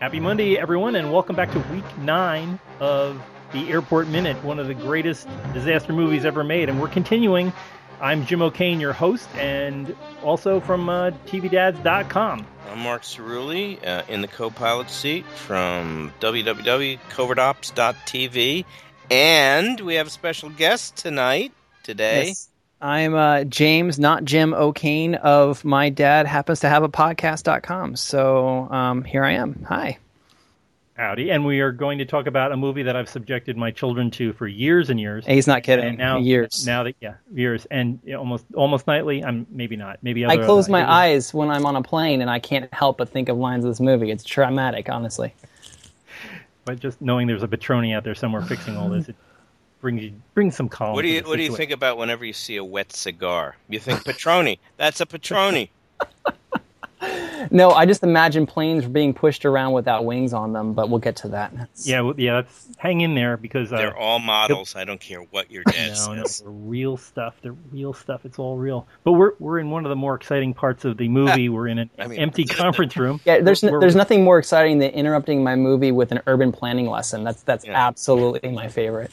Happy Monday, everyone, and welcome back to week nine of the Airport Minute, one of the greatest disaster movies ever made. And we're continuing. I'm Jim O'Kane, your host, and also from uh, TVDads.com. I'm Mark Cerulli uh, in the co-pilot seat from www.covertops.tv, and we have a special guest tonight, today. Yes. I'm uh, James, not Jim O'Kane of My Dad Happens to Have a Podcast.com. So um, here I am. Hi. Howdy. And we are going to talk about a movie that I've subjected my children to for years and years. He's not kidding. And now, years. Now that, yeah, years. And almost almost nightly. I'm maybe not. Maybe I close uh, my eyes when I'm on a plane and I can't help but think of lines of this movie. It's traumatic, honestly. But just knowing there's a Patroni out there somewhere fixing all this, it brings you brings some calm. What do you What do you think about whenever you see a wet cigar? You think Patroni? That's a Patroni. No, I just imagine planes being pushed around without wings on them, but we'll get to that. Yeah, well, yeah. Let's hang in there because uh, They're all models. I don't care what your dad No, no, they're real stuff. They're real stuff. It's all real. But we're we're in one of the more exciting parts of the movie. We're in an I mean- empty conference room. Yeah, there's We're- there's nothing more exciting than interrupting my movie with an urban planning lesson. That's that's Yeah. absolutely my favorite.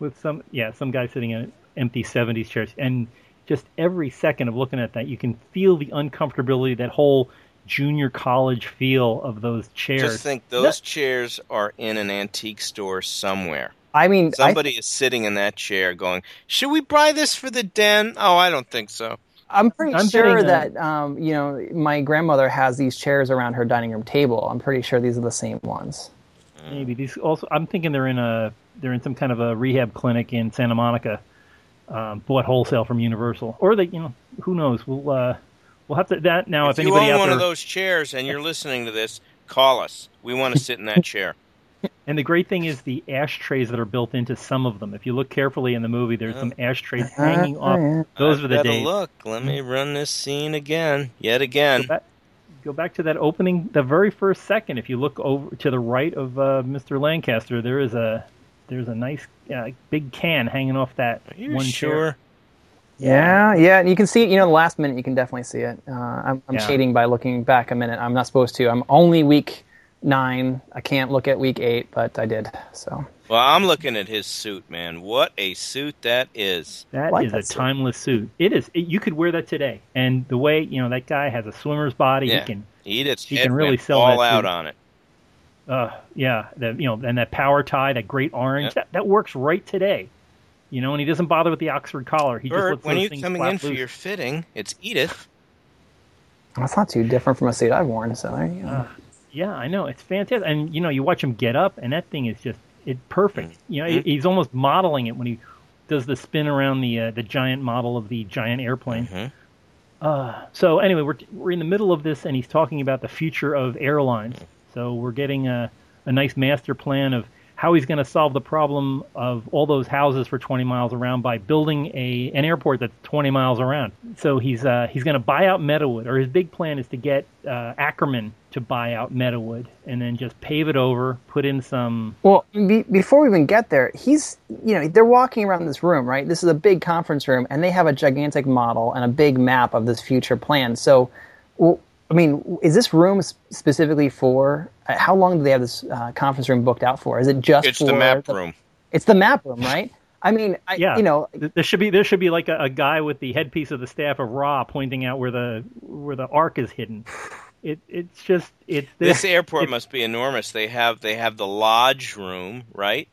With some yeah some guy sitting in an empty 70s chairs and just every second of looking at that you can feel the uncomfortability that whole junior college feel of those chairs Just think those chairs are in an antique store somewhere. I mean, I Somebody is sitting in that chair going, Should we buy this for the den? Oh, I don't think so. I'm pretty I'm sure betting, uh, that um, you know my grandmother has these chairs around her dining room table. I'm pretty sure these are the same ones. Maybe these also i'm thinking they're in a they're in some kind of a rehab clinic in santa monica um, bought wholesale from universal or they you know who knows we'll uh we'll have to that now if, if you anybody own one there of those chairs and you're listening to this, call us. We want to sit in that chair. And the great thing is the ashtrays that are built into some of them. If you look carefully in the movie, there's some ashtrays hanging off. Those I've are the days. Look, let me run this scene again, yet again. Go back to that opening, the very first second. If you look over to the right of uh, Mr. Lancaster, there is a there's a nice uh, big can hanging off that Are you one sure? chair. Yeah, yeah, and you can see it. You know, the last minute you can definitely see it. Uh, I'm, I'm Yeah. cheating by looking back a minute. I'm not supposed to. I'm only week nine. I can't look at week eight, but I did. So Well, I'm looking at his suit, man. What a suit that is. That Like is that a suit. timeless suit. It is. It, you could wear that today. And the way you know that guy has a swimmer's body, Yeah. he can. Edith's He can really sell all that out suit. on it. Uh, yeah, the, you know, and that power tie, that great orange, Yep. that, that works right today. You know, and he doesn't bother with the Oxford collar. He just Bert, lets when those you're coming flap in for your fitting, it's Edith. that's not too different from a suit I've worn. So there you go. Uh, Yeah, I know it's fantastic, and you know, you watch him get up, and that thing is just it perfect. You know, Mhm. he's almost modeling it when he does the spin around the uh, the giant model of the giant airplane. Mhm. Uh, so anyway, we're we're in the middle of this, and he's talking about the future of airlines. So we're getting a a nice master plan of how he's going to solve the problem of all those houses for 20 miles around by building a an airport that's 20 miles around. So he's uh, he's going to buy out Meadowood, or his big plan is to get uh, Ackerman to buy out Meadowood, and then just pave it over, put in some. Well, be, before we even get there, he's you know they're walking around this room, right? This is a big conference room, and they have a gigantic model and a big map of this future plan. So, well, I mean, is this room specifically for? How long do they have this uh, conference room booked out for? Is it just It's for the map room. It's the map room, right? I mean, I, Yeah, you know, there should be there should be like a, a guy with the headpiece of the staff of Ra pointing out where the where the ark is hidden. It it's just it's This airport it- must be enormous. They have they have the lodge room, right?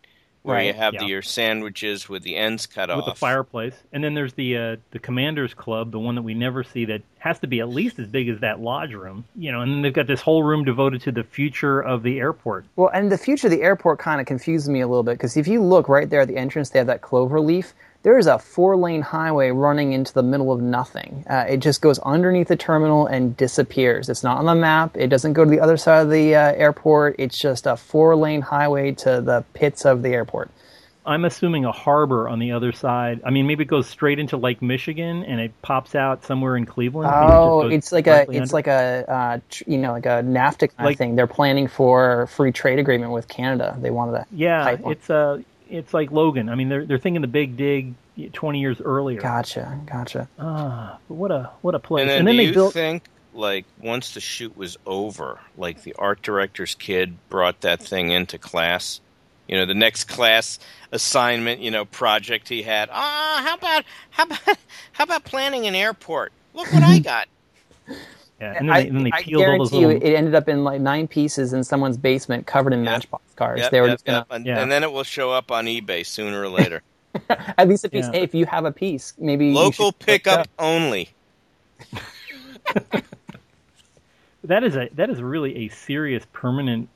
Where you have Yeah. the, your sandwiches with the ends cut with off. With the fireplace, and then there's the uh, the commanders club, the one that we never see that has to be at least as big as that lodge room, you know. And then they've got this whole room devoted to the future of the airport. Well, and the future of the airport kind of confuses me a little bit because if you look right there at the entrance, they have that clover leaf. There is a four lane highway running into the middle of nothing. Uh, it just goes underneath the terminal and disappears. It's not on the map. It doesn't go to the other side of the uh, airport. It's just a four lane highway to the pits of the airport. I'm assuming a harbor on the other side. I mean, maybe it goes straight into Lake Michigan and it pops out somewhere in Cleveland. Maybe it Oh, it's like a it's under- like a uh, tr- you know like a NAFTA kind Like- of thing. They're planning for free trade agreement with Canada. They wanted to yeah, it's uh it's like Logan. I mean, they're they're thinking the big dig 20 years earlier. Gotcha, gotcha. Ah, but what a what a place. and then, and then do they you built think like once the shoot was over, like the art director's kid brought that thing into class. You know, the next class assignment, you know, project he had. Ah, how about how about how about planning an airport? Look what I got. Yeah, and then they, then they I peeled all those guarantee you, little. it ended up in like nine pieces in someone's basement, covered in Yep. Matchbox cars. Yep, they were yep, just gonna, yep. And, Yeah. and then it will show up on eBay sooner or later. at least a piece. Yeah. Hey, if you have a piece, maybe Local pickup up. only. That is a that is really a serious permanent.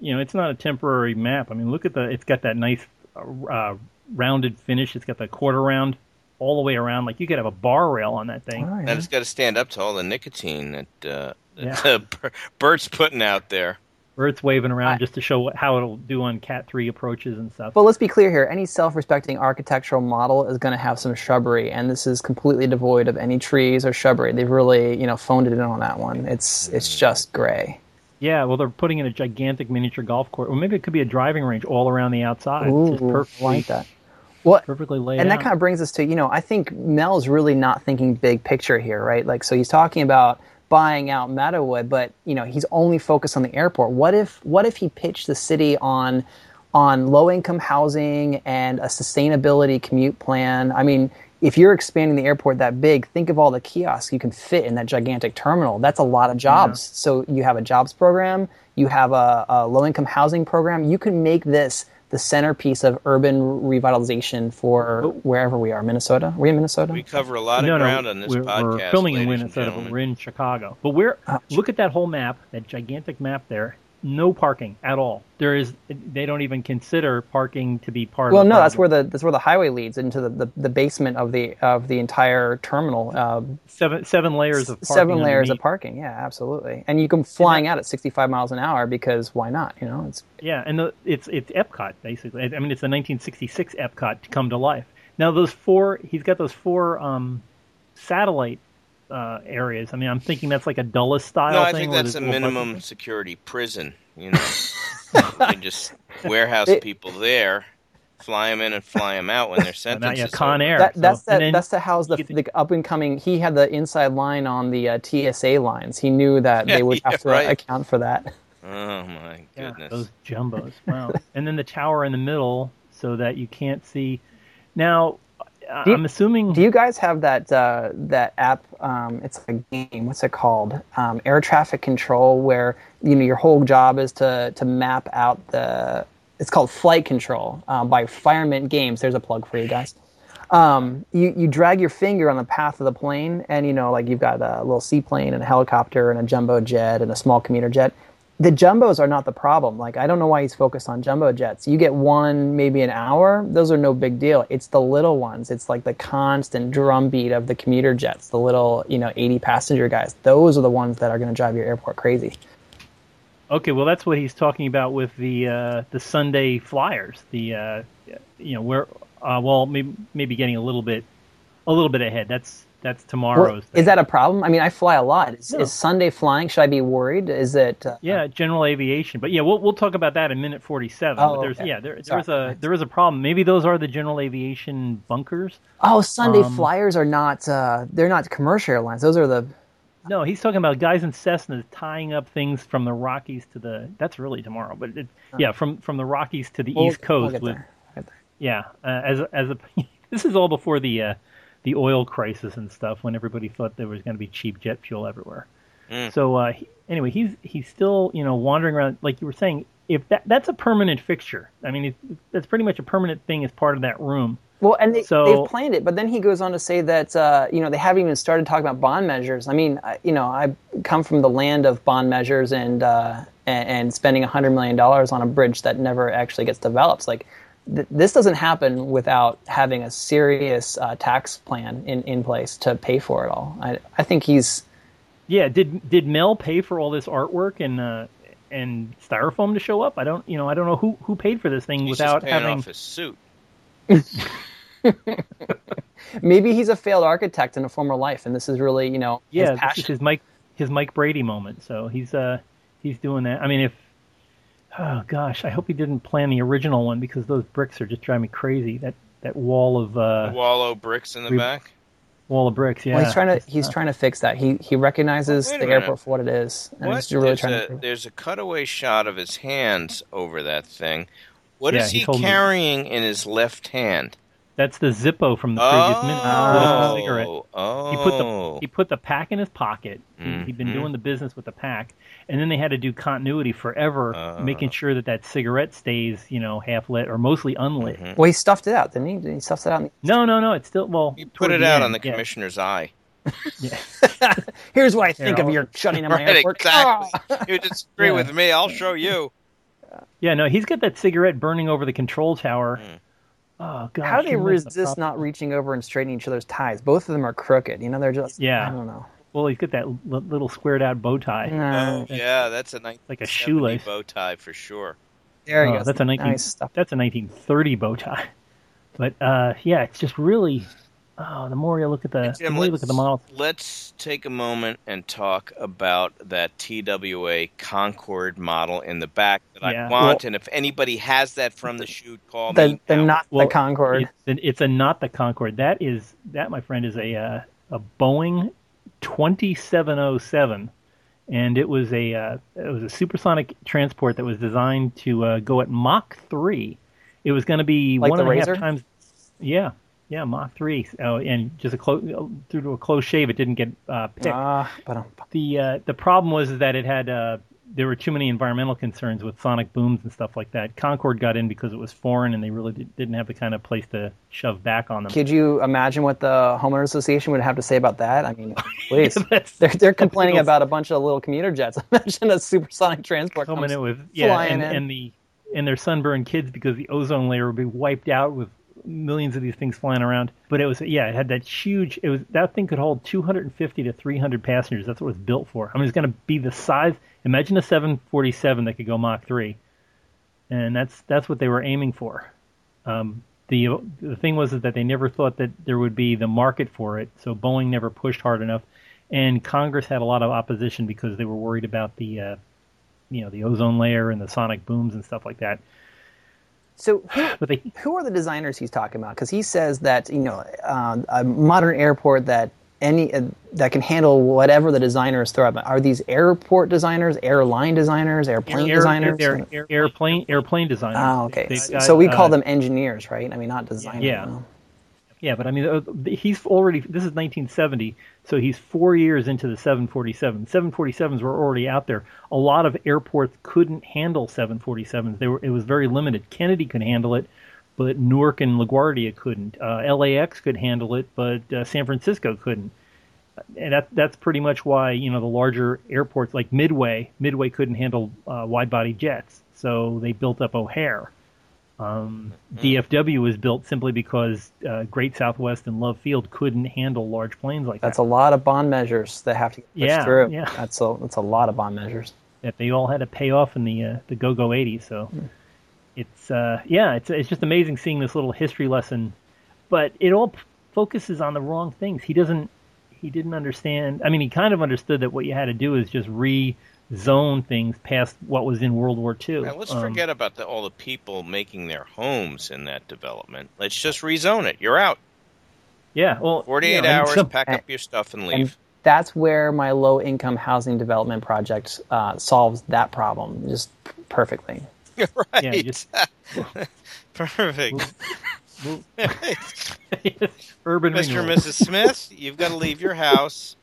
You know, it's not a temporary map. I mean, look at the. It's got that nice uh, uh, rounded finish. It's got the quarter round all the way around. Like you could have a bar rail on that thing. Oh, yeah. And it's got to stand up to all the nicotine that, uh, Yeah. that Bert's putting out there. Or it's waving around I- just to show what, how it'll do on Cat three approaches and stuff. But let's be clear here: any self-respecting architectural model is going to have some shrubbery, and this is completely devoid of any trees or shrubbery. They've really, you know, phoned it in on that one. It's it's just gray. Yeah, well, they're putting in a gigantic miniature golf course, or maybe it could be a driving range all around the outside. Ooh, just I perfectly, like that. Well, perfectly laid and that kind of brings us to you know I think Mel's really not thinking big picture here, right? Like so he's talking about buying out Meadowood, but you know he's only focused on the airport. What if what if he pitched the city on on low income housing and a sustainability commute plan? I mean, if you're expanding the airport that big, think of all the kiosks you can fit in that gigantic terminal. That's a lot of jobs. So you have a jobs program, you have a, a low income housing program. You can make this the centerpiece of urban revitalization for wherever we are. Minnesota? Are we in Minnesota? We cover a lot of no, ground no, on this we're, podcast. we're filming in Minnesota, but we're in Chicago. But we're Ah, look at that whole map, that gigantic map there. No parking at all. There is. They don't even consider parking to be part Well, of. the Well no, that's where the that's where the highway leads into the, the, the basement of the of the entire terminal. Uh, seven seven layers of parking seven layers of parking. Yeah, absolutely. And you can flying out at 65 miles an hour because why not? You know, it's Yeah, and the, it's it's Epcot basically. I mean, it's the 1966 Epcot to come to life. Now those four, he's got those four um, satellite uh, areas. I mean, I'm thinking that's like a Dulles style No, I thing. think where that's a minimum buses. security prison. You know, you just warehouse It- people there, fly them in and fly them out when their Not sentence yet, is Con. Air. that, that's and that, then that's to house the, the up and coming. He had the inside line on the uh, TSA lines. He knew that Yeah, they would yeah, have to right. account for that. Oh my Yeah, goodness! those jumbos. Wow. and then the tower in the middle so that you can't see. Now, Do you- I'm assuming. Do you guys have that uh, that app? Um, it's a game. What's it called? Um, air traffic control, where you know your whole job is to to map out the. It's called Flight Control uh, by Firemint Games. There's a plug for you guys. Um, you you drag your finger on the path of the plane, and you know like you've got a little seaplane and a helicopter and a jumbo jet and a small commuter jet. The jumbos are not the problem. Like I don't know why he's focused on jumbo jets. You get one maybe an hour; those are no big deal. It's the little ones. It's like the constant drumbeat of the commuter jets, the little you know eighty passenger guys. Those are the ones that are going to drive your airport crazy. Okay, well, that's what he's talking about with the uh, the Sunday flyers. The uh, you know where uh, well maybe maybe getting a little bit a little bit ahead. That's that's Well, tomorrow's. thing. is that a problem? I mean, I fly a lot. Is, No. is Sunday flying? Should I be worried? Is it? Uh, yeah, general aviation. But yeah, we'll we'll talk about that in minute forty seven. Oh, but there's okay. yeah there there's a there is a problem. Maybe those are the general aviation bunkers. Oh, Sunday Um, flyers are not. Uh, they're not commercial airlines. Those are the. No, he's talking about guys in Cessnas tying up things from the Rockies to the. That's really tomorrow, but it, yeah, from from the Rockies to the We'll- East we'll Coast with. We'll there. yeah, uh, as as a this is all before the uh, the oil crisis and stuff when everybody thought there was going to be cheap jet fuel everywhere. Mm. So uh, he, anyway, he's he's still you know wandering around like you were saying. If that that's a permanent fixture, I mean, it, that's pretty much a permanent thing as part of that room. Well, and they, So- they've planned it, but then he goes on to say that uh, you know they haven't even started talking about bond measures. I mean, I, you know, I come from the land of bond measures and uh, and, and spending hundred million dollars on a bridge that never actually gets developed. Like th- this doesn't happen without having a serious uh, tax plan in, in place to pay for it all. I, I think he's Yeah, did did Mel pay for all this artwork and uh, and styrofoam to show up? I don't you know I don't know who who paid for this thing He's without just having. off his suit. maybe he's a failed architect in a former life, and this is really you know yeah, his passion. his Mike his Mike Brady moment. So he's uh he's doing that. I mean, if oh gosh, I hope he didn't plan the original one because those bricks are just driving me crazy. That that wall of uh Wallow bricks in the we- back. wall of bricks. Yeah, Well, he's trying to he's uh, trying to fix that. He he recognizes the minute. airport for what it is, and What? he's really there's, trying a, to. prove there's a cutaway shot of his hands over that thing. What Yeah, is he he told me- carrying in his left hand? That's the Zippo from the previous minute. He lit up a Oh, cigarette. oh, He put the he put the pack in his pocket. He, he'd been doing the business with the pack, and then they had to do continuity forever, Uh. making sure that that cigarette stays, you know, half lit or mostly unlit. Mhm. Well, he stuffed it out, didn't he? He stuffed it out. in- No, no, no. It's still well. You put it out end, on the yeah, commissioner's eye. Yeah. Here's what I think Yeah, of your shutting down my Right, airport. exactly. Ah! You disagree Yeah. with me? I'll show you. Yeah, no, he's got that cigarette burning over the control tower. Mm. Oh god. How do they he the resist not reaching over and straightening each other's ties? Both of them are crooked. You know, they're just. Yeah. I don't know. Well, he's got that l- little squared out bow tie. No. Oh, yeah, that's a nice Like a shoelace. bow tie for sure. There you Oh, go. that's a 19 nice stuff. That's a 1930 bow tie. But uh, yeah, it's just really. Oh, the more you look at the, the more you look at the model. Let's take a moment and talk about that TWA Concorde model in the back that Yeah. I want. and if anybody has that from the shoot, call The, me. the now. not Well, the Concorde. It's, it's a not the Concorde. That is that, my friend, is a uh, a Boeing 2707, and it was a uh, it was a supersonic transport that was designed to uh, go at Mach three. It was going to be Like one the and a half times. Yeah, yeah, Mach three. Oh, and just a close through to a close shave, it didn't get uh, picked. Ah, but um, the uh, the problem was that it had uh, there were too many environmental concerns with sonic booms and stuff like that. Concorde got in because it was foreign and they really did, didn't have the kind of place to shove back on them. could you imagine what the homeowners association would have to say about that? I mean, please. That's- they're they're complaining about a bunch of little commuter jets. Imagine a supersonic transport coming comes in with yeah, flying and, in. and the and their sunburned kids because the ozone layer would be wiped out with millions of these things flying around. But it was yeah, it had that huge. It was that thing could hold 250 to 300 passengers. That's what it was built for. I mean, it's going to be the size. Imagine a 747 that could go Mach three, and that's that's what they were aiming for. Um, the the thing was that they never thought that there would be the market for it, so Boeing never pushed hard enough, and Congress had a lot of opposition because they were worried about the uh, you know the ozone layer and the sonic booms and stuff like that. So who, they who are the designers he's talking about? Because he says that you know uh, a modern airport that any uh, that can handle whatever the designers throw at. Are these airport designers, airline designers, airplane air, designers? air- air- airplane airplane designers. Ah, okay. They've So, got, we call uh, them engineers, right? I mean, not designers. Yeah. no. Yeah, but I mean, uh, he's already. This is 1970, so he's four years into the 747. 747s were already out there. A lot of airports couldn't handle 747s. They were. It was very limited. Kennedy could handle it, but Newark and LaGuardia couldn't. Uh, LAX could handle it, but uh, San Francisco couldn't. And that, that's pretty much why you know the larger airports like Midway. Midway couldn't handle uh, wide-body jets, so they built up O'Hare. Um, DFW was built simply because uh, Great Southwest and Love Field couldn't handle large planes like That's that. That's a lot of bond measures that have to get pushed Yeah, through. yeah. That's a that's a lot of bond measures. that they all had to pay off in the uh, the Go Go 80. So Hmm. it's uh, yeah, it's it's just amazing seeing this little history lesson, but it all p- focuses on the wrong things. He doesn't he didn't understand. I mean, he kind of understood that what you had to do is just rezone things past what was in World War II. Now, let's Um, forget about the, all the people making their homes in that development. Let's just rezone it. You're out. Yeah, well, 48 you know, hours, some- pack up your stuff and And leave. that's where my low income housing development project uh, solves that problem just perfectly. right. Yeah, just- Perfect. urban Mr. and. Mrs. Smith, you've got to leave your house.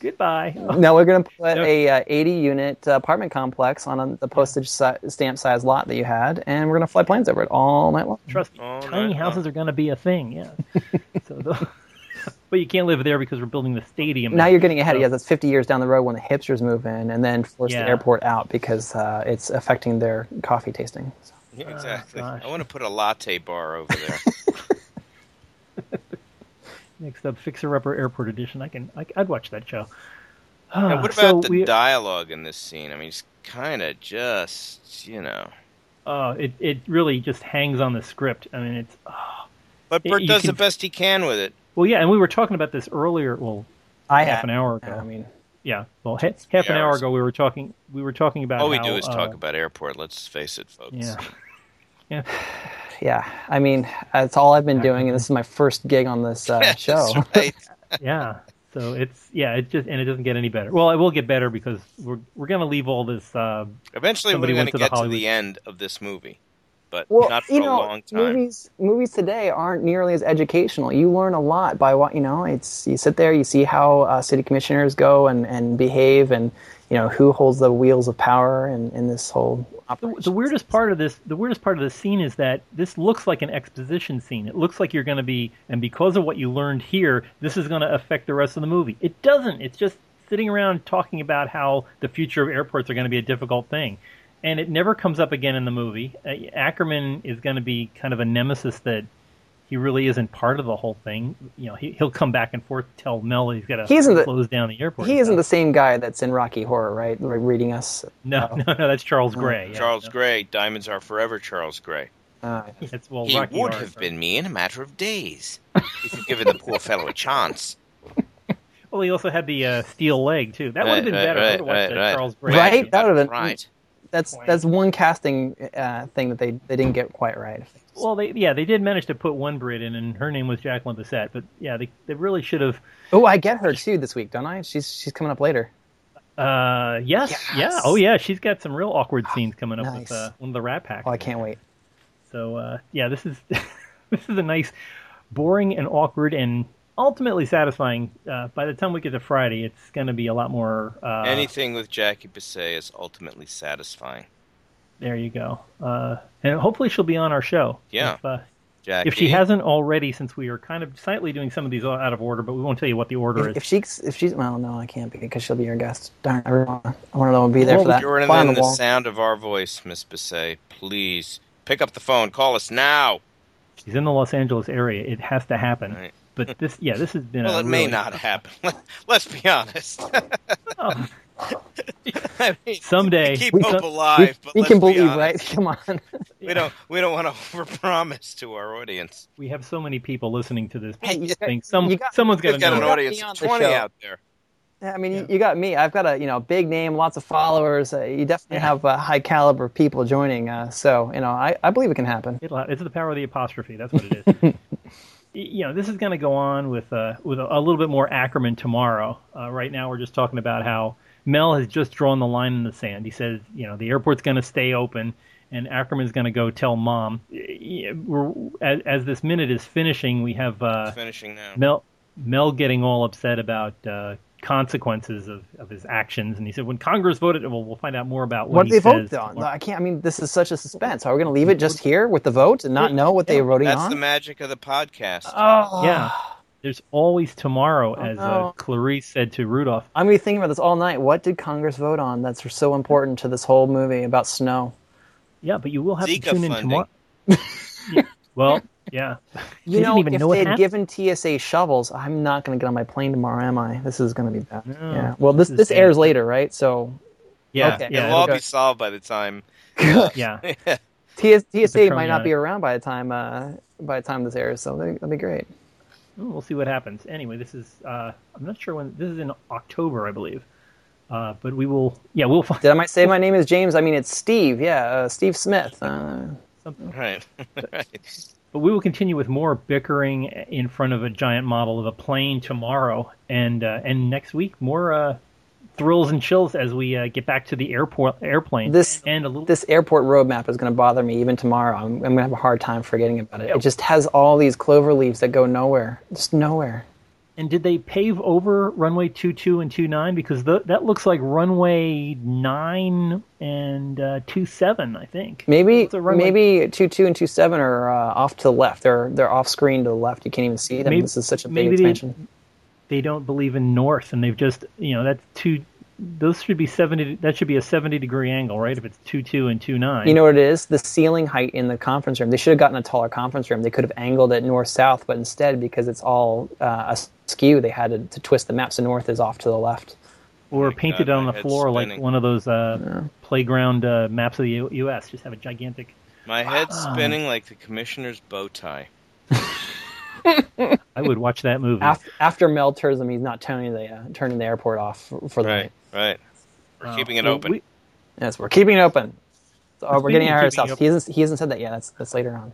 Goodbye. Now we're going to put Yep. a uh, 80 unit uh, apartment complex on a, the postage si- stamp size lot that you had, and we're going to fly planes over it all night long. Trust me, Oh, tiny no, houses are going to be a thing. Yeah. so, the, but you can't live there because we're building the stadium. Now you're getting ahead. So- Yes, that's 50 years down the road when the hipsters move in, and then force Yeah. the airport out because uh, it's affecting their coffee tasting. So. Yeah, exactly. gosh. I want to put a latte bar over there. Next up, Fixer Upper Airport Edition. I can, I, I'd watch that show. Now, what So about the we- dialogue in this scene? I mean, it's kind of just, you know. Uh, it it really just hangs on the script. I mean, it's oh. But You Bert does can- the best he can with it. well, yeah, and we were talking about this earlier. Well, I half an hour ago. I mean, yeah, well, ha- half an hour ago we were talking. We were talking about All we how, do is uh, talk about airport. Let's face it, folks. Yeah, yeah. Yeah. I mean, that's all I've been doing, and this is my first gig on this uh, That's show. right. yeah. So it's yeah, it just and it doesn't get any better. Well, it will get better because we're we're gonna leave all this. Uh, Eventually, Somebody we're going went to to the get to the end of this movie, but Well, not for you a long time. movies movies today aren't nearly as educational. You learn a lot by what you know. It's you sit there, you see how uh, city commissioners go and, and behave, and you know who holds the wheels of power in, in this whole the, the weirdest part of this, the weirdest part of the scene is that this looks like an exposition scene. It looks like you're going to be, and because of what you learned here, this is going to affect the rest of the movie. It doesn't. It's just sitting around talking about how the future of airports are going to be a difficult thing, and it never comes up again in the movie. Uh, Ackerman is going to be kind of a nemesis that he really isn't part of the whole thing. You know, he, he'll come back and forth, tell Mel he's got He to isn't the- close down the airport. He isn't the same guy that's in Rocky Horror, right? Like, Reading us. no, no, no. That's Charles Gray. yeah. Charles Gray, Diamonds Are Forever, Charles Gray. Uh, It's well, he Rocky would Horror, have sorry. been me in a matter of days if you'd given the poor fellow a chance. Well, he also had the uh, steel leg too. That would have been right, better. Right, would have watched right, right. Charles Gray. Right? That would've been- right. That's Point. that's one casting uh, thing that they, they didn't get quite right. Well, they yeah they did manage to put one Brit in, and her name was Jacqueline Bisset. But yeah, they they really should have. Oh, I get her too this week, don't I? She's she's coming up later. Uh, yes, Yes. yeah, oh yeah, she's got some real awkward scenes coming up Nice. with uh, one of the Rat Pack. Oh, I can't wait. So uh, yeah, this is this is a nice, boring and awkward and ultimately satisfying. Uh, by the time we get to Friday, it's going to be a lot more. Uh, Anything with Jackie Bisset is ultimately satisfying. There you go. Uh, and hopefully she'll be on our show. Yeah. If, uh, Jackie. if she hasn't already, since we are kind of slightly doing some of these out of order, but we won't tell you what the order If, is. if she's if she's well, no, I can't be because she'll be your guest. Darn, I want to know be there Well, for that. You're Fly in the the sound of our voice, Miss Bisset. Please pick up the phone. Call us now. She's in the Los Angeles area. It has to happen. Right. But this, yeah, this has been. Well, a it may really- not happen. Let's be honest. Oh, I mean, Someday. we keep We hope can- alive, but we can be believe, honest. right? Come on. We don't. We don't want to overpromise to our audience. we have so many people listening to this Hey, you got- Some, you got- someone's got to We've got an it. got audience of twenty show. out there. Yeah, I mean, Yeah. you, you got me. I've got a you know big name, lots of followers. Uh, you definitely Yeah. have uh, high caliber people joining. Uh, so you know, I, I believe it can happen. It'll, it's the power of the apostrophe. That's what it is. You know, this is going to go on with uh, with a, a little bit more Ackerman tomorrow. Uh, right now, we're just talking about how Mel has just drawn the line in the sand. He says, you know, the airport's going to stay open, and Ackerman's going to go tell mom. We're, as, as this minute is finishing, we have uh, Finishing now. Mel Mel getting all upset about uh, consequences of, of his actions, and he said, when Congress voted, well, we'll find out more about what, What he they vote says on? tomorrow. I can't. I mean, this is such a suspense. Are we going to leave it just here with the vote and not know what they voted on? That's the magic of the podcast. oh, Yeah. There's always tomorrow, as uh, no. Clarice said to Rudolph. I'm gonna be thinking about this all night. What did Congress vote on that's so important to this whole movie about snow? Yeah, but you will have Zika to tune in tomorrow. Yeah, Well, yeah. You know, even if know they had given TSA shovels, I'm not going to get on my plane tomorrow, am I? This is going to be bad. No, yeah. Well, this this this airs bad. later, right? So Yeah, Okay. yeah, It'll all okay. be solved by the time. yeah. TS, TSA might not be around by the time uh, by the time this airs, so that'd that'd be great. Well, We'll see what happens. Anyway, this is uh, I'm not sure when this is in October, I believe. Uh, but we will. Yeah, we'll find. Did I might say my name is James? I mean it's Steve. Yeah, uh, Steve Smith. Uh, Right. right. But we will continue with more bickering in front of a giant model of a plane tomorrow, and uh, and next week more uh, thrills and chills as we uh, get back to the airport airplane. This- and a little. this airport roadmap is going to bother me even tomorrow. I'm, I'm going to have a hard time forgetting about it. It just has all these clover leaves that go nowhere, just nowhere. And did they pave over runway 22 and 29? Because th- that looks like runway 9 and uh, 27, I think. Maybe maybe two two and two seven are uh, off to the left. They're they're off screen to the left. You can't even see them. Maybe- this is such a big maybe they- expansion. They don't believe in north, and they've just, you know, that's two. Those should be 70. That should be a 70 degree angle, right? If it's 22 and 29. You know what it is? The ceiling height in the conference room. They should have gotten a taller conference room. They could have angled it north south, but instead, because it's all uh, askew, they had to, to twist the map so north is off to the left. or my painted God, it on the head's floor like one of those uh, playground uh, maps of the U- U.S. Just have a gigantic. My head's spinning like the commissioner's bow tie. I would watch that movie. After, after Mel turns them, he's not turning the uh, turning the airport off for, for the Right. night. Right. We're Uh, keeping it well, open. we- Yes, we're keeping it open. So, oh, we're getting of ahead of ourselves. He hasn't he hasn't said that yet. That's that's later on.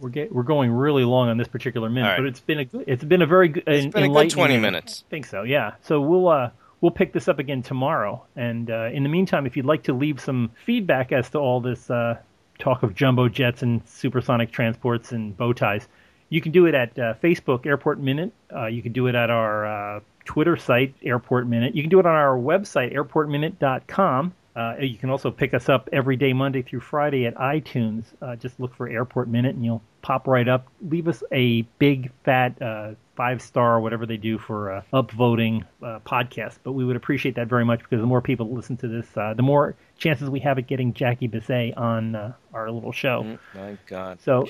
We're get, we're going really long on this particular minute, right. but it's been a good, it's been a very good, It's been a good 20 minutes. I think so, yeah. So we'll uh, we'll pick this up again tomorrow. And uh, in the meantime, if you'd like to leave some feedback as to all this uh, talk of jumbo jets and supersonic transports and bow ties, you can do it at uh, Facebook Airport Minute. Uh, you can do it at our uh, Twitter site Airport Minute. You can do it on our website airportminute.com. Uh, you can also pick us up every day, Monday through Friday, at iTunes. Uh, just look for Airport Minute, and you'll pop right up. Leave us a big, fat uh, five star, whatever they do for uh, upvoting uh, podcasts. But we would appreciate that very much because the more people listen to this, uh, the more chances we have at getting Jackie Bisset on uh, our little show. Mm, My God. So-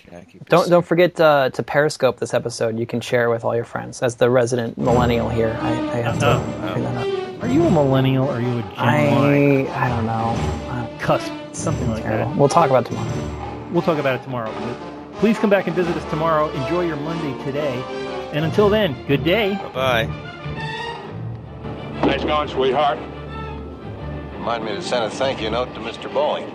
Don't don't forget uh, to Periscope this episode. You can share it with all your friends. As the resident millennial here, I, I have to Oh, bring that up. Are you a millennial? Or are you a Gen Y? I I don't know. I- Cusp, something like that. We'll talk about it tomorrow. We'll talk about it tomorrow. But please come back and visit us tomorrow. Enjoy your Monday today. And until then, good day. Bye bye. Nice going, sweetheart. Remind me to send a thank you note to Mr. Bowling.